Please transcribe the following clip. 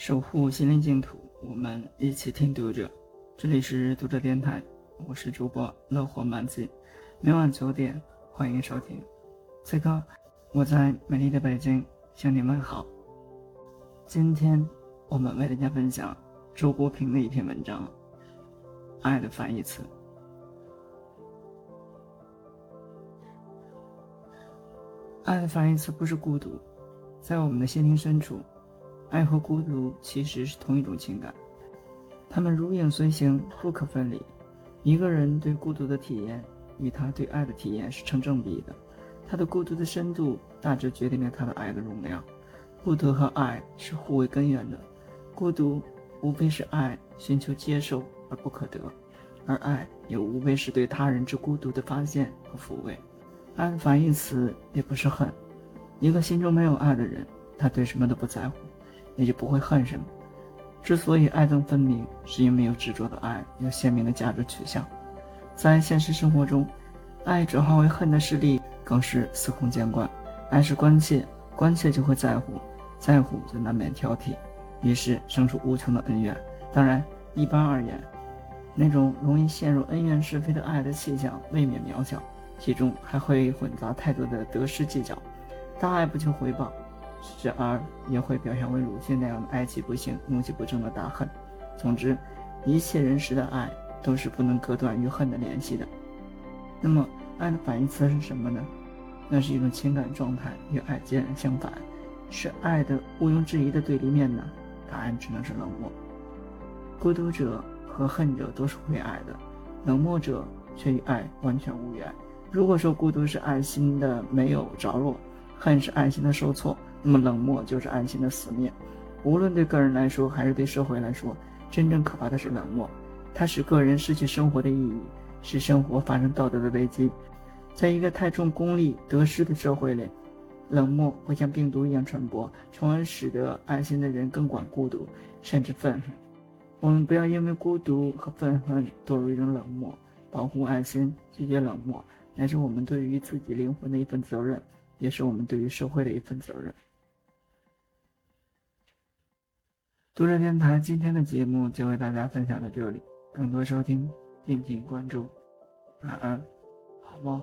守护心灵净土，我们一起听读者。这里是读者电台，我是主播乐活满记，每晚九点欢迎收听。此刻我在美丽的北京向你问好。今天我们为大家分享周国平的一篇文章，《爱的反义词》。爱的反义词不是孤独，在我们的心灵深处，爱和孤独其实是同一种情感，它们如影随形，不可分离。一个人对孤独的体验与他对爱的体验是成正比的，他的孤独的深度大致决定了他的爱的容量。孤独和爱是互为根源的，孤独无非是爱寻求接受而不可得，而爱也无非是对他人之孤独的发现和抚慰。爱的反义词也不是恨。一个心中没有爱的人，他对什么都不在乎，也就不会恨什么。之所以爱憎分明，是因为有执着的爱有鲜明的价值取向。在现实生活中，爱转化为恨的事例更是司空见惯。爱是关切，关切就会在乎，在乎就难免挑剔，于是生出无穷的恩怨。当然，一般而言，那种容易陷入恩怨是非的爱的气象未免渺小。其中还会混杂太多的得失计较，大爱不求回报，时而也会表现为鲁迅那样的哀其不幸，怒其不争的大恨。总之，一切人时的爱都是不能割断与恨的联系的。那么，爱的反义词是什么呢？那是一种情感状态，与爱截然相反，是爱的毋庸置疑的对立面呢？答案只能是冷漠。孤独者和恨者都是会爱的，冷漠者却与爱完全无缘。如果说孤独是爱心的没有着落，恨是爱心的受挫，那么冷漠就是爱心的死灭。无论对个人来说还是对社会来说，真正可怕的是冷漠，它使个人失去生活的意义，使生活发生道德的危机。在一个太重功利得失的社会里，冷漠会像病毒一样传播，从而使得爱心的人更管孤独，甚至愤恨。我们不要因为孤独和愤恨堕入一种冷漠，保护爱心，拒绝冷漠。乃是我们对于自己灵魂的一份责任，也是我们对于社会的一份责任。读者电台今天的节目就为大家分享到这里，更多收听敬请关注，晚安，好梦。